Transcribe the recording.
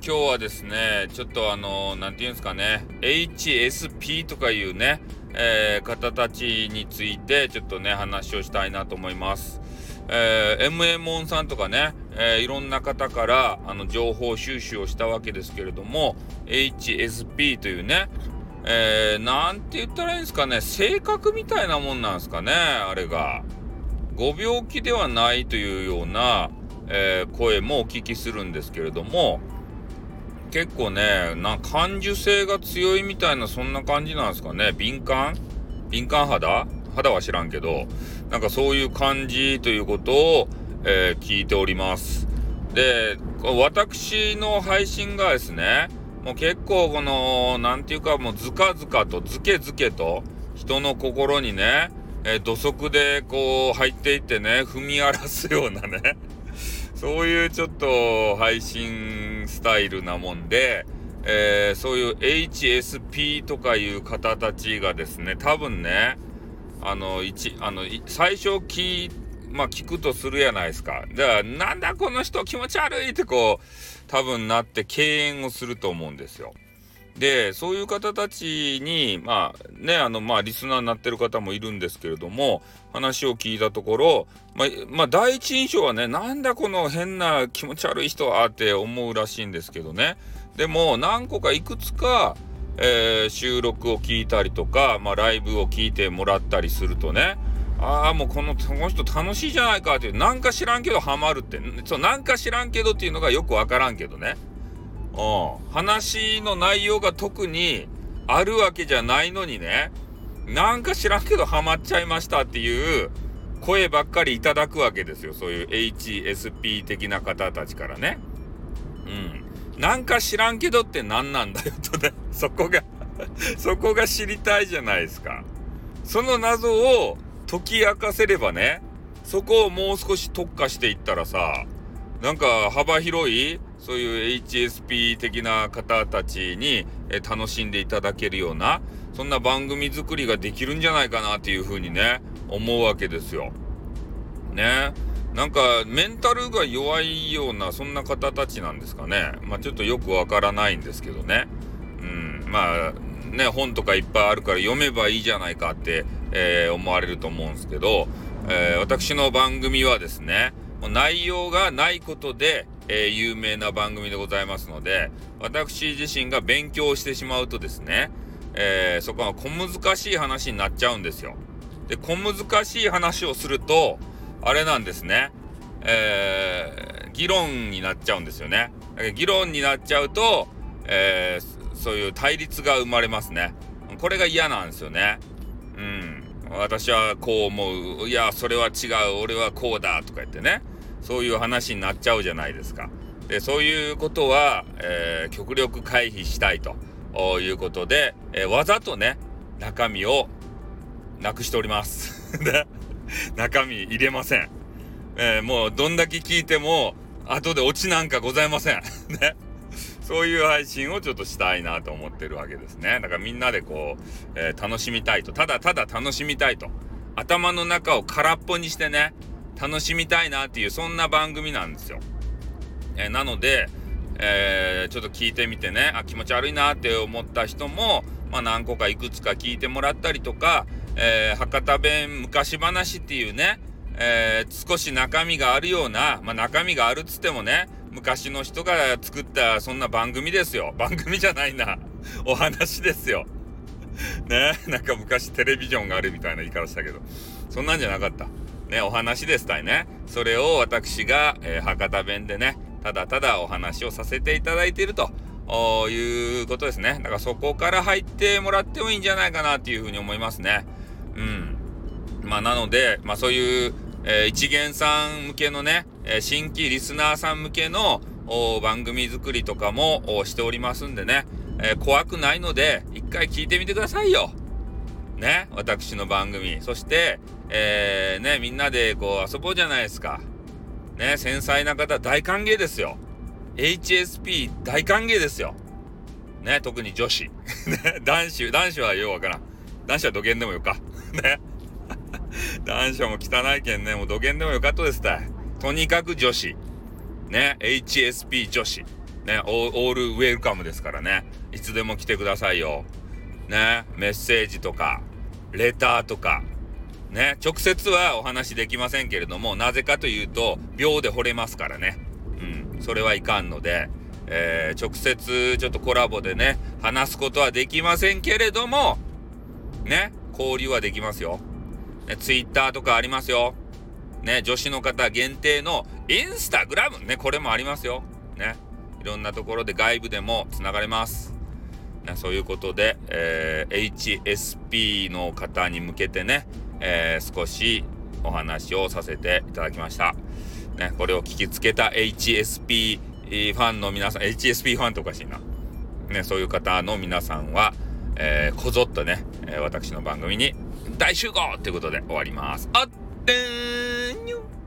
今日はですね、ちょっとあのー、なんていうんですかね、HSP とかいうね、えー、方たちについてちょっとね、話をしたいなと思います。えー、MM オンさんとかね、えー、いろんな方からあの情報収集をしたわけですけれども、HSP というね、えー、なんて言ったらいいんですかね、性格みたいなもんなんですかね、あれが。ご病気ではないというような、えー、声もお聞きするんですけれども、結構ね、な感受性が強いみたいなそんな感じなんですかね。敏感？敏感肌？肌は知らんけど、なんかそういう感じということを、えー、聞いております。で、私の配信がですね、もう結構この、なんていうかもうずかずかと、ずけずけと、人の心にね、えー、土足でこう入っていってね、踏み荒らすようなね、そういうちょっと配信スタイルなもんで、えー、そういう HSP とかいう方たちがですね、多分ね、あの、一、あの、最初聞、まあ聞くとするやないですか。だから、なんだこの人気持ち悪いってこう、多分なって敬遠をすると思うんですよ。で、そういう方たちに、まあね、あの、まあリスナーになってる方もいるんですけれども、話を聞いたところ、まあ、まあ、第一印象はね、なんだこの変な気持ち悪い人はって思うらしいんですけどね。でも、何個かいくつか、えー、収録を聞いたりとか、まあ、ライブを聞いてもらったりするとね、ああ、もうこの、この人楽しいじゃないかっていう、なんか知らんけどハマるって、そう、なんか知らんけどっていうのがよくわからんけどね。話の内容が特にあるわけじゃないのにね、なんか知らんけどハマっちゃいましたっていう声ばっかりいただくわけですよ。そういう HSP 的な方たちからね。うん。なんか知らんけどって何なんだよとね。そこが そこが知りたいじゃないですか。その謎を解き明かせればね、そこをもう少し特化していったらさ、なんか幅広いそういう HSP 的な方たちに、え楽しんでいただけるようなそんな番組作りができるんじゃないかなっていうふうにね思うわけですよ。ねなんかメンタルが弱いようなそんな方たちなんですかね。まあちょっとよくわからないんですけどね。うん、まあね本とかいっぱいあるから読めばいいじゃないかって、えー、思われると思うんですけど、えー、私の番組はですね内容がないことでえー、有名な番組でございますので、私自身が勉強してしまうとですね、えー、そこは小難しい話になっちゃうんですよ。で、小難しい話をすると、あれなんですね、えー、議論になっちゃうんですよね。議論になっちゃうと、えー、そういう対立が生まれますね。これが嫌なんですよね。うん。私はこう思う。いや、それは違う。俺はこうだ。とか言ってね。そういう話になっちゃうじゃないですか。でそういうことは、えー、極力回避したいということで、えー、わざとね中身をなくしております。で中身入れません。えー、もうどんだけ聞いても後でオチなんかございません。ね。そういう配信をちょっとしたいなと思ってるわけですね。だからみんなでこう、えー、楽しみたいと。ただただ楽しみたいと。頭の中を空っぽにしてね、楽しみたいなっていうそんな番組なんですよ。え、なので、えー、ちょっと聞いてみてねあ気持ち悪いなって思った人も、まあ、何個かいくつか聞いてもらったりとか、えー、博多弁昔話っていうね、えー、少し中身があるような、まあ、中身があるっつってもね昔の人が作ったそんな番組ですよ。番組じゃないな。お話ですよ。ねなんか昔テレビジョンがあるみたいな言い方したけど。そんなんじゃなかった。ね、お話ですたいね。それを私が、えー、博多弁でね、ただただお話をさせていただいているということですね。だからそこから入ってもらってもいいんじゃないかなっていうふうに思いますね。うん。まあなので、まあそういう、えー、一元さん向けのね、えー、新規リスナーさん向けの番組作りとかもしておりますんでね、えー、怖くないので、一回聞いてみてくださいよ。ね、私の番組。そして、えー、ね、みんなでこう遊ぼうじゃないですか。ね、繊細な方大歓迎ですよ。HSP 大歓迎ですよ。ね、特に女子。男子、男子はようわからん。男子は土下でもよか。ね。男子はもう汚いけんね、もう土下でもよかっとですたい。とにかく女子。ね、HSP 女子。ね、オールウェルカムですからね。いつでも来てくださいよ。ね、メッセージとか、レターとか、ね、直接はお話できませんけれども、なぜかというと、秒で惚れますからね。うん、それはいかんので、えー、直接ちょっとコラボでね、話すことはできませんけれども、ね、交流はできますよ。ね、ツイッターとかありますよ。ね、女子の方限定のインスタグラムね、これもありますよ。ね、いろんなところで外部でもつながれます。ね、そういうことで、えー、HSP の方に向けてね、えー、少しお話をさせていただきました。ね、これを聞きつけた HSP ファンの皆さん、HSP ファンっておかしいな。ね、そういう方の皆さんは、えー、こぞっとね、え、私の番組に大集合ということで終わります。あってー